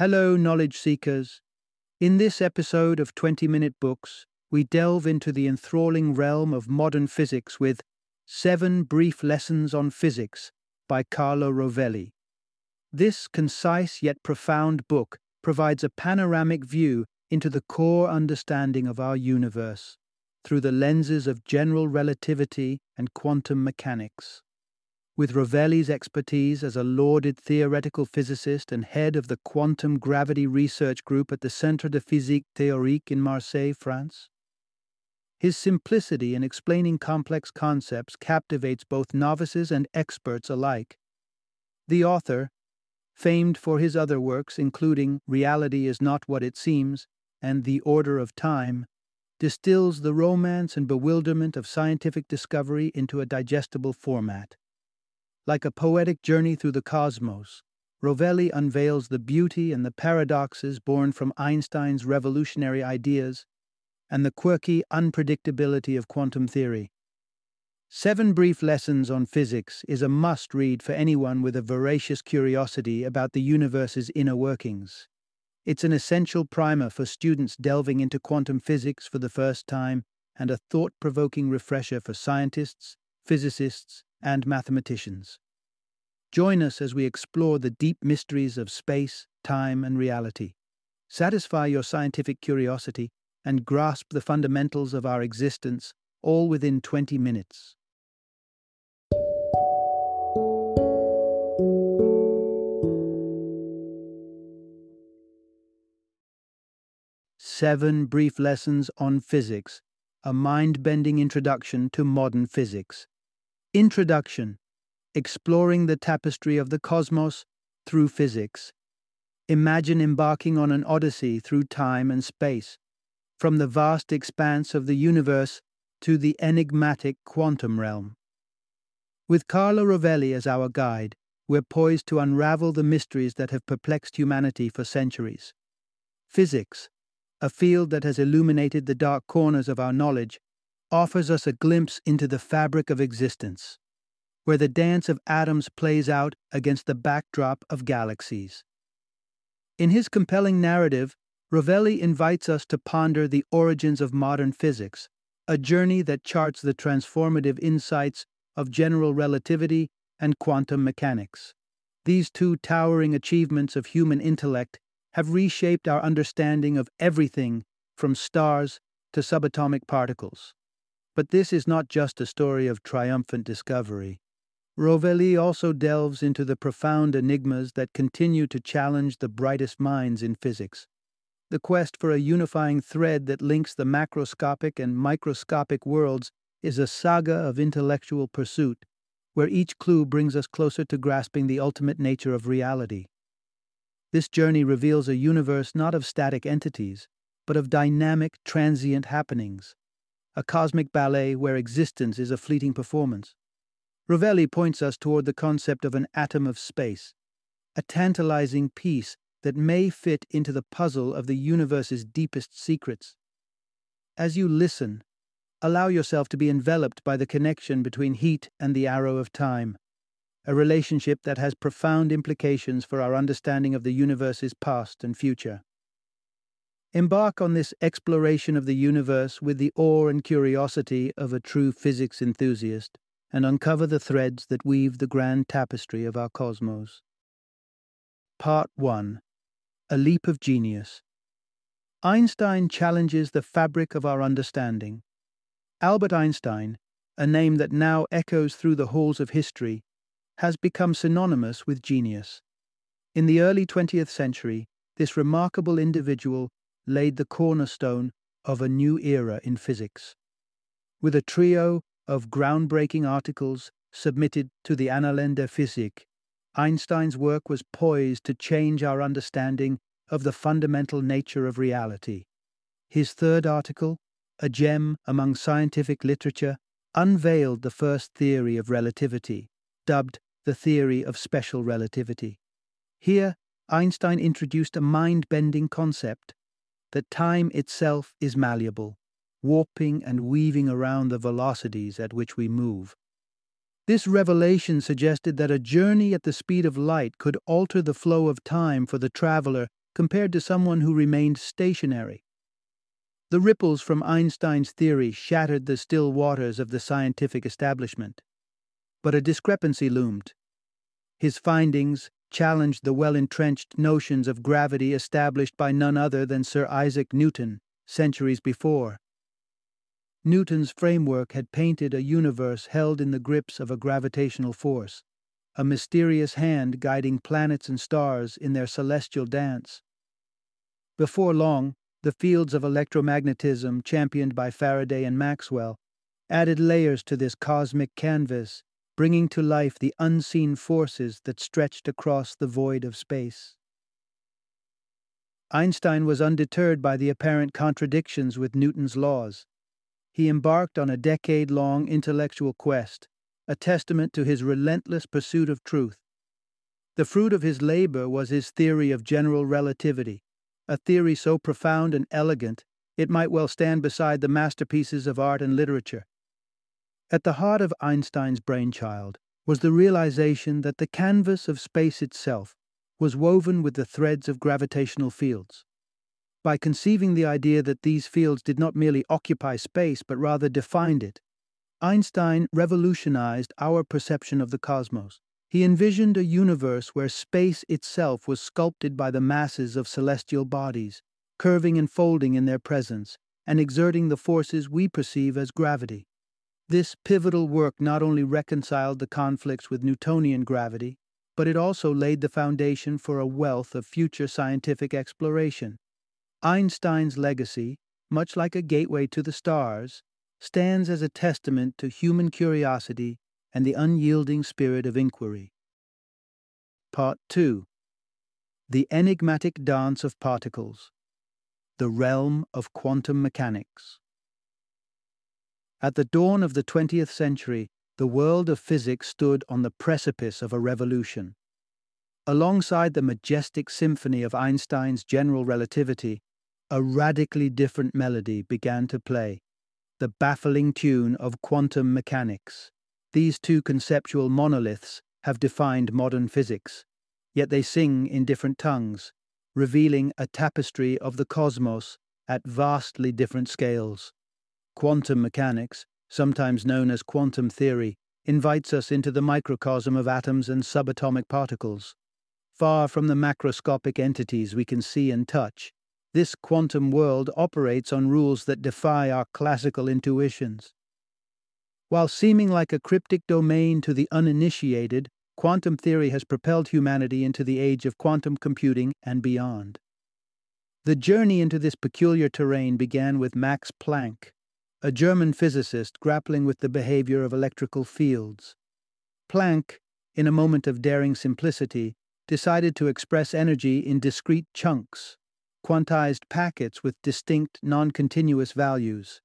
Hello, knowledge seekers. In this episode of 20 Minute Books, we delve into the enthralling realm of modern physics with Seven Brief Lessons on Physics by Carlo Rovelli. This concise yet profound book provides a panoramic view into the core understanding of our universe through the lenses of general relativity and quantum mechanics. With Rovelli's expertise as a lauded theoretical physicist and head of the Quantum Gravity Research Group at the Centre de Physique Théorique in Marseille, France, his simplicity in explaining complex concepts captivates both novices and experts alike. The author, famed for his other works including Reality is Not What It Seems and The Order of Time, distills the romance and bewilderment of scientific discovery into a digestible format. Like a poetic journey through the cosmos, Rovelli unveils the beauty and the paradoxes born from Einstein's revolutionary ideas and the quirky unpredictability of quantum theory. Seven Brief Lessons on Physics is a must read for anyone with a voracious curiosity about the universe's inner workings. It's an essential primer for students delving into quantum physics for the first time and a thought provoking refresher for scientists, physicists, and mathematicians. Join us as we explore the deep mysteries of space, time, and reality. Satisfy your scientific curiosity and grasp the fundamentals of our existence all within 20 minutes. Seven Brief Lessons on Physics, a mind bending introduction to modern physics. Introduction Exploring the tapestry of the cosmos through physics. Imagine embarking on an odyssey through time and space, from the vast expanse of the universe to the enigmatic quantum realm. With Carlo Rovelli as our guide, we're poised to unravel the mysteries that have perplexed humanity for centuries. Physics, a field that has illuminated the dark corners of our knowledge, offers us a glimpse into the fabric of existence where the dance of atoms plays out against the backdrop of galaxies. In his compelling narrative, Rovelli invites us to ponder the origins of modern physics, a journey that charts the transformative insights of general relativity and quantum mechanics. These two towering achievements of human intellect have reshaped our understanding of everything from stars to subatomic particles. But this is not just a story of triumphant discovery. Rovelli also delves into the profound enigmas that continue to challenge the brightest minds in physics. The quest for a unifying thread that links the macroscopic and microscopic worlds is a saga of intellectual pursuit, where each clue brings us closer to grasping the ultimate nature of reality. This journey reveals a universe not of static entities, but of dynamic, transient happenings, a cosmic ballet where existence is a fleeting performance. Rovelli points us toward the concept of an atom of space, a tantalizing piece that may fit into the puzzle of the universe's deepest secrets. As you listen, allow yourself to be enveloped by the connection between heat and the arrow of time, a relationship that has profound implications for our understanding of the universe's past and future. Embark on this exploration of the universe with the awe and curiosity of a true physics enthusiast and uncover the threads that weave the grand tapestry of our cosmos. Part 1 A Leap of Genius Einstein challenges the fabric of our understanding. Albert Einstein, a name that now echoes through the halls of history, has become synonymous with genius. In the early 20th century, this remarkable individual laid the cornerstone of a new era in physics. With a trio of groundbreaking articles submitted to the Annalen der Physik, Einstein's work was poised to change our understanding of the fundamental nature of reality. His third article, a gem among scientific literature, unveiled the first theory of relativity, dubbed the theory of special relativity. Here, Einstein introduced a mind bending concept that time itself is malleable, warping and weaving around the velocities at which we move. This revelation suggested that a journey at the speed of light could alter the flow of time for the traveler compared to someone who remained stationary. The ripples from Einstein's theory shattered the still waters of the scientific establishment. But a discrepancy loomed. His findings challenged the well entrenched notions of gravity established by none other than Sir Isaac Newton centuries before. Newton's framework had painted a universe held in the grips of a gravitational force, a mysterious hand guiding planets and stars in their celestial dance. Before long, the fields of electromagnetism championed by Faraday and Maxwell added layers to this cosmic canvas bringing to life the unseen forces that stretched across the void of space. Einstein was undeterred by the apparent contradictions with Newton's laws. He embarked on a decade long intellectual quest, a testament to his relentless pursuit of truth. The fruit of his labor was his theory of general relativity, a theory so profound and elegant it might well stand beside the masterpieces of art and literature. At the heart of Einstein's brainchild was the realization that the canvas of space itself was woven with the threads of gravitational fields. By conceiving the idea that these fields did not merely occupy space but rather defined it, Einstein revolutionized our perception of the cosmos. He envisioned a universe where space itself was sculpted by the masses of celestial bodies, curving and folding in their presence, and exerting the forces we perceive as gravity. This pivotal work not only reconciled the conflicts with Newtonian gravity, but it also laid the foundation for a wealth of future scientific exploration. Einstein's legacy, much like a gateway to the stars, stands as a testament to human curiosity and the unyielding spirit of inquiry. Part 2 The Enigmatic Dance of Particles The Realm of Quantum Mechanics. At the dawn of the 20th century, the world of physics stood on the precipice of a revolution. Alongside the majestic symphony of Einstein's general relativity, a radically different melody began to play the baffling tune of quantum mechanics. These two conceptual monoliths have defined modern physics, yet they sing in different tongues, revealing a tapestry of the cosmos at vastly different scales. Quantum mechanics, sometimes known as quantum theory, invites us into the microcosm of atoms and subatomic particles. Far from the macroscopic entities we can see and touch, this quantum world operates on rules that defy our classical intuitions. While seeming like a cryptic domain to the uninitiated, quantum theory has propelled humanity into the age of quantum computing and beyond. The journey into this peculiar terrain began with Max Planck, a German physicist grappling with the behavior of electrical fields. Planck, in a moment of daring simplicity, decided to express energy in discrete chunks, quantized packets with distinct, non continuous values.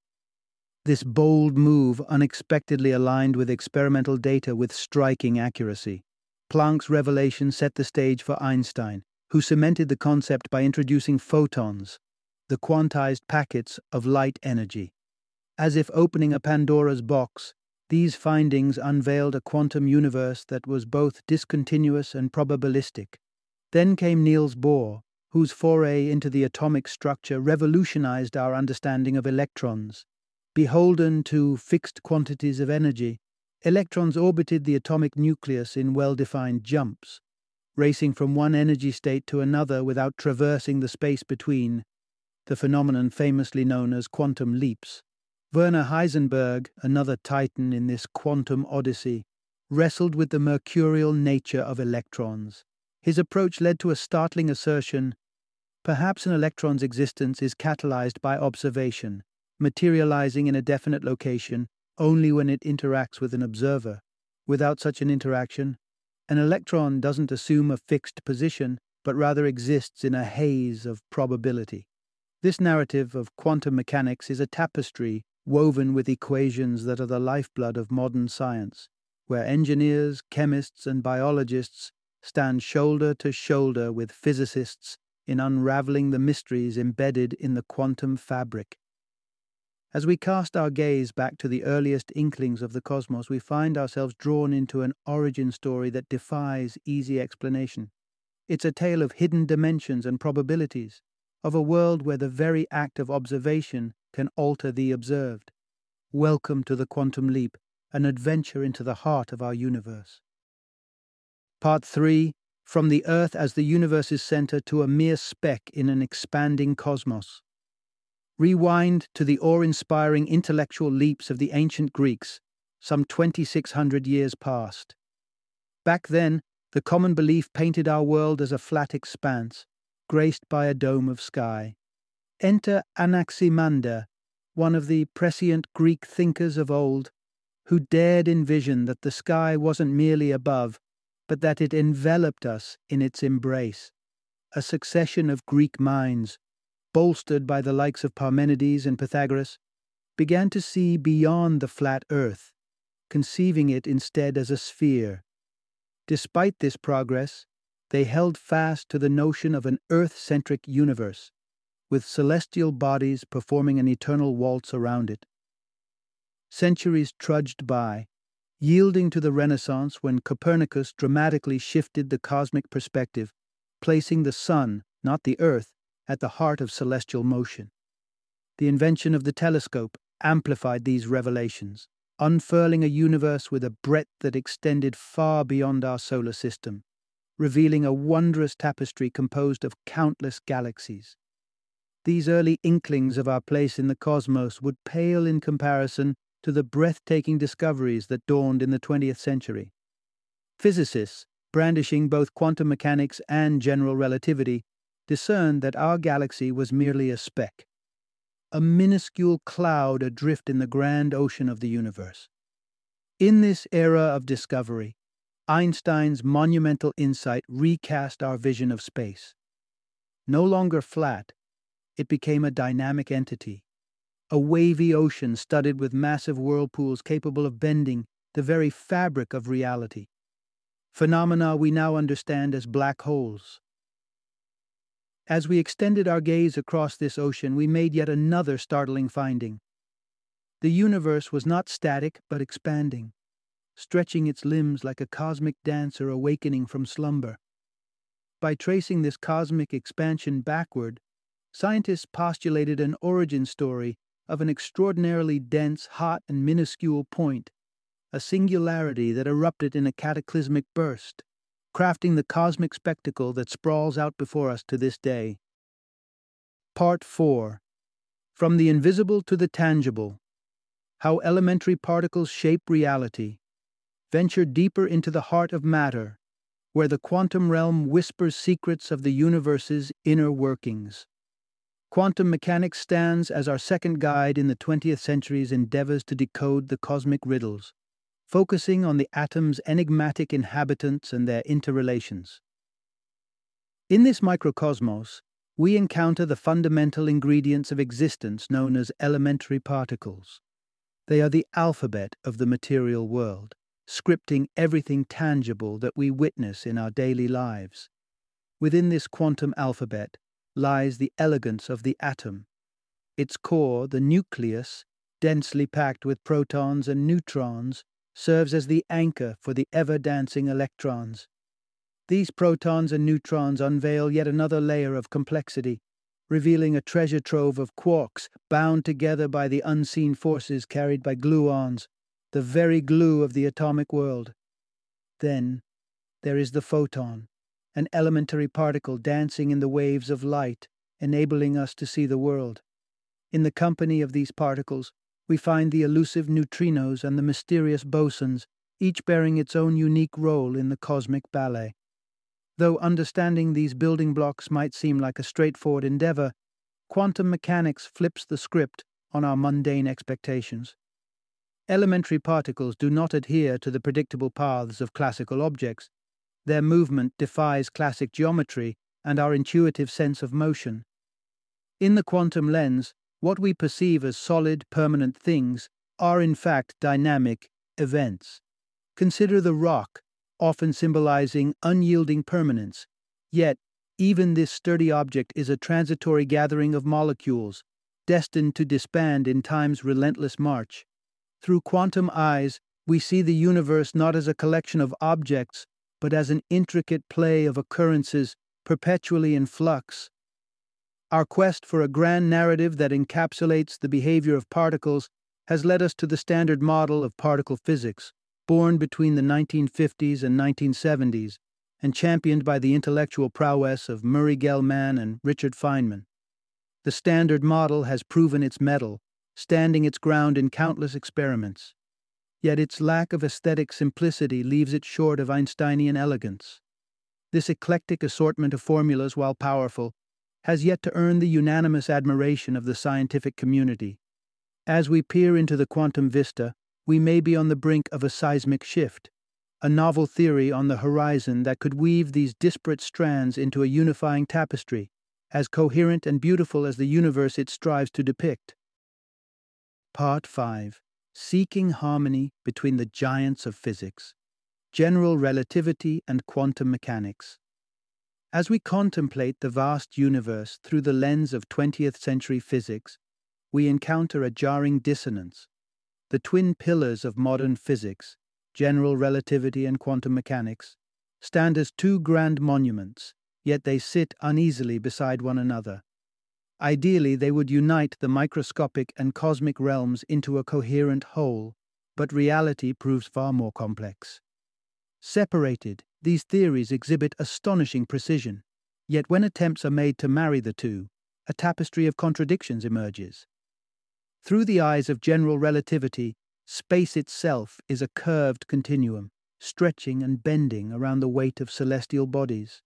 This bold move unexpectedly aligned with experimental data with striking accuracy. Planck's revelation set the stage for Einstein, who cemented the concept by introducing photons, the quantized packets of light energy. As if opening a Pandora's box, these findings unveiled a quantum universe that was both discontinuous and probabilistic. Then came Niels Bohr, whose foray into the atomic structure revolutionized our understanding of electrons. Beholden to fixed quantities of energy, electrons orbited the atomic nucleus in well defined jumps, racing from one energy state to another without traversing the space between, the phenomenon famously known as quantum leaps. Werner Heisenberg, another titan in this quantum odyssey, wrestled with the mercurial nature of electrons. His approach led to a startling assertion perhaps an electron's existence is catalyzed by observation, materializing in a definite location only when it interacts with an observer. Without such an interaction, an electron doesn't assume a fixed position, but rather exists in a haze of probability. This narrative of quantum mechanics is a tapestry woven with equations that are the lifeblood of modern science, where engineers, chemists, and biologists stand shoulder to shoulder with physicists in unraveling the mysteries embedded in the quantum fabric. As we cast our gaze back to the earliest inklings of the cosmos, we find ourselves drawn into an origin story that defies easy explanation. It's a tale of hidden dimensions and probabilities, of a world where the very act of observation can alter the observed. Welcome to the quantum leap, an adventure into the heart of our universe. Part 3 From the Earth as the universe's center to a mere speck in an expanding cosmos. Rewind to the awe inspiring intellectual leaps of the ancient Greeks, some 2,600 years past. Back then, the common belief painted our world as a flat expanse, graced by a dome of sky. Enter Anaximander, one of the prescient Greek thinkers of old, who dared envision that the sky wasn't merely above, but that it enveloped us in its embrace. A succession of Greek minds, bolstered by the likes of Parmenides and Pythagoras, began to see beyond the flat earth, conceiving it instead as a sphere. Despite this progress, they held fast to the notion of an earth centric universe, with celestial bodies performing an eternal waltz around it. Centuries trudged by, yielding to the Renaissance when Copernicus dramatically shifted the cosmic perspective, placing the sun, not the earth, at the heart of celestial motion. The invention of the telescope amplified these revelations, unfurling a universe with a breadth that extended far beyond our solar system, revealing a wondrous tapestry composed of countless galaxies. These early inklings of our place in the cosmos would pale in comparison to the breathtaking discoveries that dawned in the 20th century. Physicists, brandishing both quantum mechanics and general relativity, discerned that our galaxy was merely a speck, a minuscule cloud adrift in the grand ocean of the universe. In this era of discovery, Einstein's monumental insight recast our vision of space. No longer flat, it became a dynamic entity, a wavy ocean studded with massive whirlpools capable of bending the very fabric of reality. Phenomena we now understand as black holes. As we extended our gaze across this ocean, we made yet another startling finding. The universe was not static, but expanding, stretching its limbs like a cosmic dancer awakening from slumber. By tracing this cosmic expansion backward, scientists postulated an origin story of an extraordinarily dense, hot, and minuscule point, a singularity that erupted in a cataclysmic burst, crafting the cosmic spectacle that sprawls out before us to this day. Part 4 From the Invisible to the Tangible How Elementary Particles Shape Reality. Venture deeper into the heart of matter, where the quantum realm whispers secrets of the universe's inner workings. Quantum mechanics stands as our second guide in the 20th century's endeavors to decode the cosmic riddles, focusing on the atom's enigmatic inhabitants and their interrelations. In this microcosmos, we encounter the fundamental ingredients of existence known as elementary particles. They are the alphabet of the material world, scripting everything tangible that we witness in our daily lives. Within this quantum alphabet, lies the elegance of the atom. Its core, the nucleus, densely packed with protons and neutrons, serves as the anchor for the ever dancing electrons. These protons and neutrons unveil yet another layer of complexity, revealing a treasure trove of quarks bound together by the unseen forces carried by gluons, the very glue of the atomic world. Then there is the photon, an elementary particle dancing in the waves of light, enabling us to see the world. In the company of these particles, we find the elusive neutrinos and the mysterious bosons, each bearing its own unique role in the cosmic ballet. Though understanding these building blocks might seem like a straightforward endeavor, quantum mechanics flips the script on our mundane expectations. Elementary particles do not adhere to the predictable paths of classical objects, their movement defies classic geometry and our intuitive sense of motion. In the quantum lens, what we perceive as solid, permanent things are in fact dynamic events. Consider the rock, often symbolizing unyielding permanence. Yet, even this sturdy object is a transitory gathering of molecules, destined to disband in time's relentless march. Through quantum eyes, we see the universe not as a collection of objects, but as an intricate play of occurrences perpetually in flux. Our quest for a grand narrative that encapsulates the behavior of particles has led us to the standard model of particle physics, born between the 1950s and 1970s and championed by the intellectual prowess of Murray Gell-Mann and Richard Feynman. The standard model has proven its mettle, standing its ground in countless experiments. Yet its lack of aesthetic simplicity leaves it short of Einsteinian elegance. This eclectic assortment of formulas, while powerful, has yet to earn the unanimous admiration of the scientific community. As we peer into the quantum vista, we may be on the brink of a seismic shift, a novel theory on the horizon that could weave these disparate strands into a unifying tapestry, as coherent and beautiful as the universe it strives to depict. Part 5 Seeking Harmony Between the Giants of Physics General Relativity and Quantum Mechanics. As we contemplate the vast universe through the lens of 20th century physics, we encounter a jarring dissonance. The twin pillars of modern physics, general relativity and quantum mechanics, stand as two grand monuments, yet they sit uneasily beside one another. Ideally, they would unite the microscopic and cosmic realms into a coherent whole, but reality proves far more complex. Separated, these theories exhibit astonishing precision, yet when attempts are made to marry the two, a tapestry of contradictions emerges. Through the eyes of general relativity, space itself is a curved continuum, stretching and bending around the weight of celestial bodies.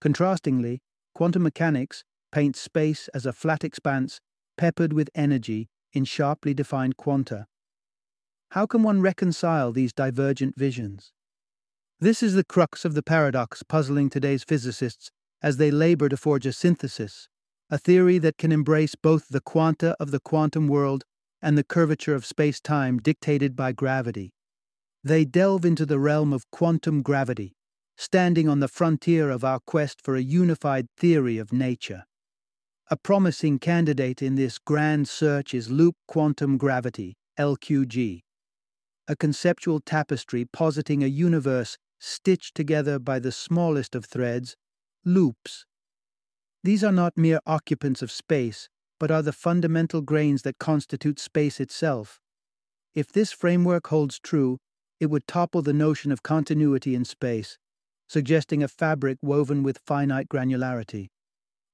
Contrastingly, quantum mechanics paints space as a flat expanse peppered with energy in sharply defined quanta. How can one reconcile these divergent visions? This is the crux of the paradox puzzling today's physicists as they labor to forge a synthesis, a theory that can embrace both the quanta of the quantum world and the curvature of space time dictated by gravity. They delve into the realm of quantum gravity, standing on the frontier of our quest for a unified theory of nature. A promising candidate in this grand search is loop quantum gravity, LQG, a conceptual tapestry positing a universe stitched together by the smallest of threads, loops. These are not mere occupants of space, but are the fundamental grains that constitute space itself. If this framework holds true, it would topple the notion of continuity in space, suggesting a fabric woven with finite granularity.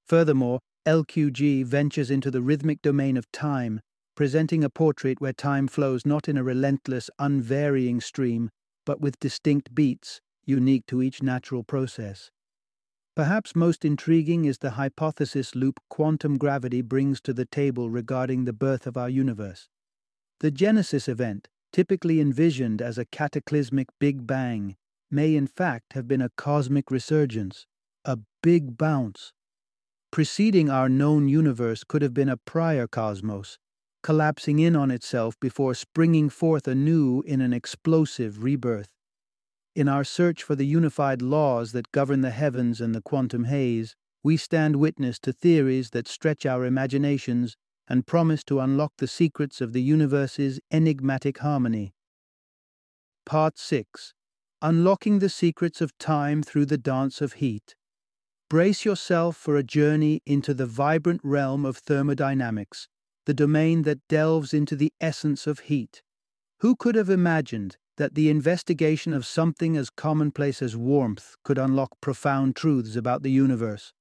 Furthermore, LQG ventures into the rhythmic domain of time, presenting a portrait where time flows not in a relentless, unvarying stream, but with distinct beats, unique to each natural process. Perhaps most intriguing is the hypothesis loop quantum gravity brings to the table regarding the birth of our universe. The Genesis event, typically envisioned as a cataclysmic Big Bang, may in fact have been a cosmic resurgence, a big bounce. Preceding our known universe could have been a prior cosmos, collapsing in on itself before springing forth anew in an explosive rebirth. In our search for the unified laws that govern the heavens and the quantum haze, we stand witness to theories that stretch our imaginations and promise to unlock the secrets of the universe's enigmatic harmony. Part 6 Unlocking the Secrets of Time Through the Dance of Heat. Brace yourself for a journey into the vibrant realm of thermodynamics the domain that delves into the essence of heat. Who could have imagined that the investigation of something as commonplace as warmth could unlock profound truths about the universe?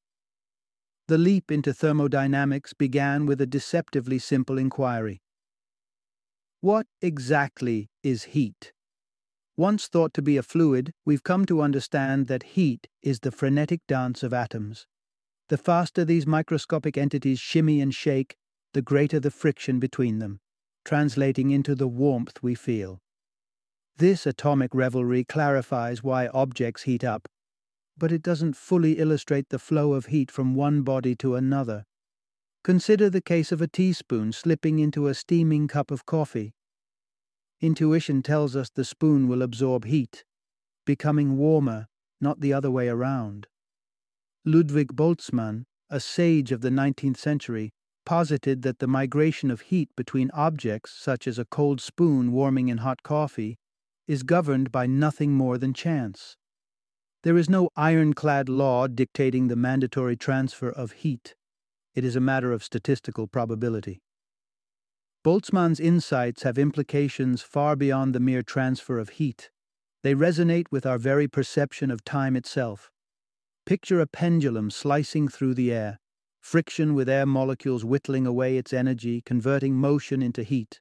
The leap into thermodynamics began with a deceptively simple inquiry. What exactly is heat? Once thought to be a fluid, we've come to understand that heat is the frenetic dance of atoms. The faster these microscopic entities shimmy and shake, the greater the friction between them, translating into the warmth we feel. This atomic revelry clarifies why objects heat up, but it doesn't fully illustrate the flow of heat from one body to another. Consider the case of a teaspoon slipping into a steaming cup of coffee. Intuition tells us the spoon will absorb heat, becoming warmer, not the other way around. Ludwig Boltzmann, a sage of the 19th century, posited that the migration of heat between objects, such as a cold spoon warming in hot coffee, is governed by nothing more than chance. There is no ironclad law dictating the mandatory transfer of heat. It is a matter of statistical probability. Boltzmann's insights have implications far beyond the mere transfer of heat. They resonate with our very perception of time itself. Picture a pendulum slicing through the air, friction with air molecules whittling away its energy, converting motion into heat.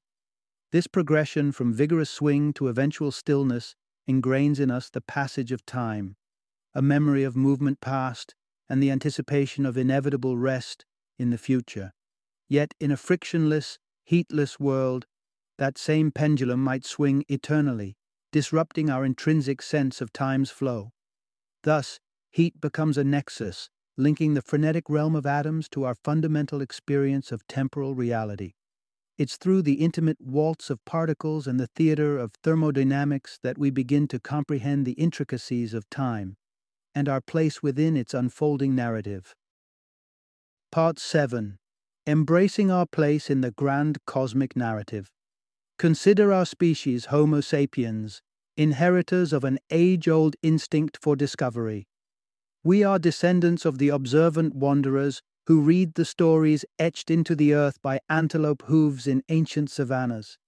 This progression from vigorous swing to eventual stillness ingrains in us the passage of time, a memory of movement past, and the anticipation of inevitable rest in the future. Yet, in a frictionless, heatless world, that same pendulum might swing eternally, disrupting our intrinsic sense of time's flow. Thus, heat becomes a nexus, linking the frenetic realm of atoms to our fundamental experience of temporal reality. It's through the intimate waltz of particles and the theater of thermodynamics that we begin to comprehend the intricacies of time and our place within its unfolding narrative. Part 7 Embracing Our Place in the Grand Cosmic Narrative. Consider our species, Homo sapiens, inheritors of an age old instinct for discovery. We are descendants of the observant wanderers who read the stories etched into the earth by antelope hooves in ancient savannas.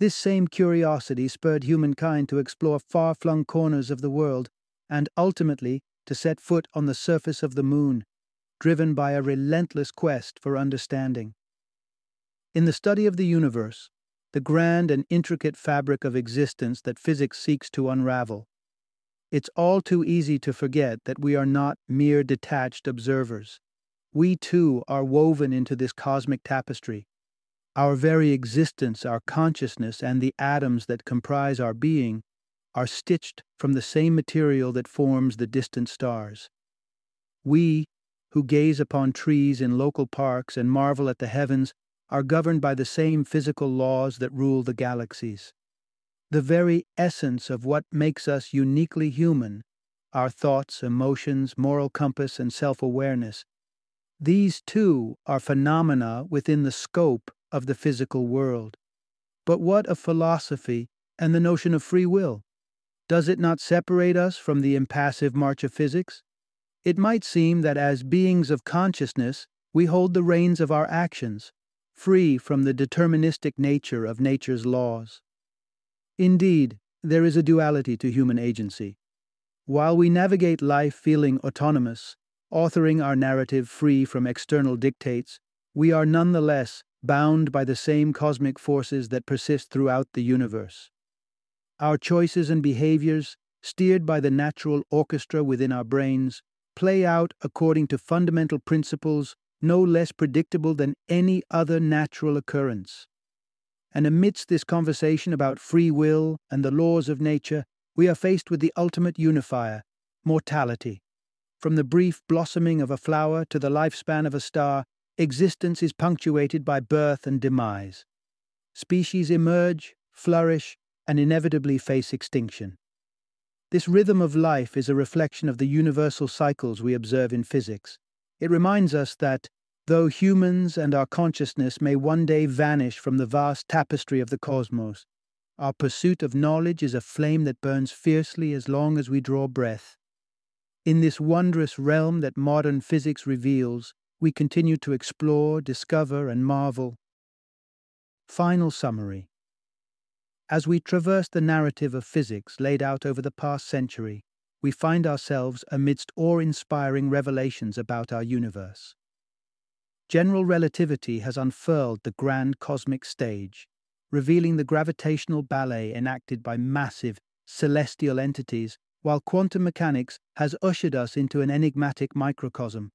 This same curiosity spurred humankind to explore far flung corners of the world and ultimately to set foot on the surface of the moon, driven by a relentless quest for understanding. In the study of the universe, the grand and intricate fabric of existence that physics seeks to unravel, it's all too easy to forget that we are not mere detached observers. We too are woven into this cosmic tapestry. Our very existence, our consciousness, and the atoms that comprise our being are stitched from the same material that forms the distant stars. We, who gaze upon trees in local parks and marvel at the heavens, are governed by the same physical laws that rule the galaxies. The very essence of what makes us uniquely human, our thoughts, emotions, moral compass, and self awareness, these too are phenomena within the scope of the physical world. But what of philosophy and the notion of free will? Does it not separate us from the impassive march of physics? It might seem that as beings of consciousness, we hold the reins of our actions, free from the deterministic nature of nature's laws. Indeed, there is a duality to human agency. While we navigate life feeling autonomous, authoring our narrative free from external dictates, we are nonetheless bound by the same cosmic forces that persist throughout the universe. Our choices and behaviors, steered by the natural orchestra within our brains, play out according to fundamental principles no less predictable than any other natural occurrence. And amidst this conversation about free will and the laws of nature, we are faced with the ultimate unifier mortality. From the brief blossoming of a flower to the lifespan of a star, existence is punctuated by birth and demise. Species emerge, flourish, and inevitably face extinction. This rhythm of life is a reflection of the universal cycles we observe in physics. It reminds us that, though humans and our consciousness may one day vanish from the vast tapestry of the cosmos, our pursuit of knowledge is a flame that burns fiercely as long as we draw breath. In this wondrous realm that modern physics reveals, we continue to explore, discover, and marvel. Final summary as we traverse the narrative of physics laid out over the past century, we find ourselves amidst awe inspiring revelations about our universe. General relativity has unfurled the grand cosmic stage, revealing the gravitational ballet enacted by massive, celestial entities, while quantum mechanics has ushered us into an enigmatic microcosm,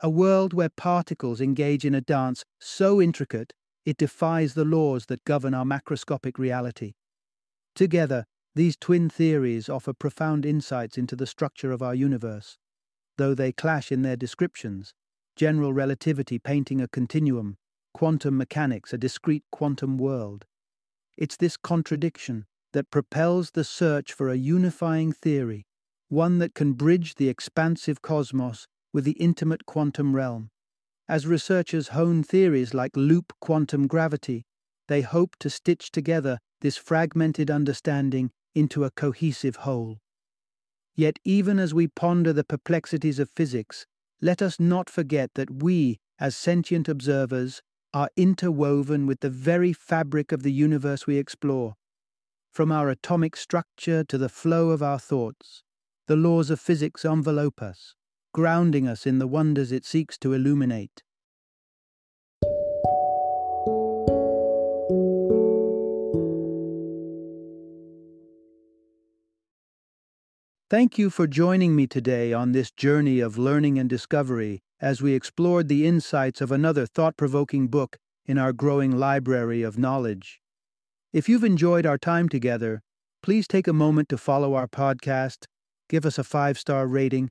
a world where particles engage in a dance so intricate it defies the laws that govern our macroscopic reality. Together, these twin theories offer profound insights into the structure of our universe. Though they clash in their descriptions, general relativity painting a continuum, quantum mechanics a discrete quantum world. It's this contradiction that propels the search for a unifying theory, one that can bridge the expansive cosmos with the intimate quantum realm. As researchers hone theories like loop quantum gravity, they hope to stitch together this fragmented understanding into a cohesive whole. Yet, even as we ponder the perplexities of physics, let us not forget that we, as sentient observers, are interwoven with the very fabric of the universe we explore. From our atomic structure to the flow of our thoughts, the laws of physics envelope us, grounding us in the wonders it seeks to illuminate. Thank you for joining me today on this journey of learning and discovery as we explored the insights of another thought provoking book in our growing library of knowledge. If you've enjoyed our time together, please take a moment to follow our podcast, give us a five star rating,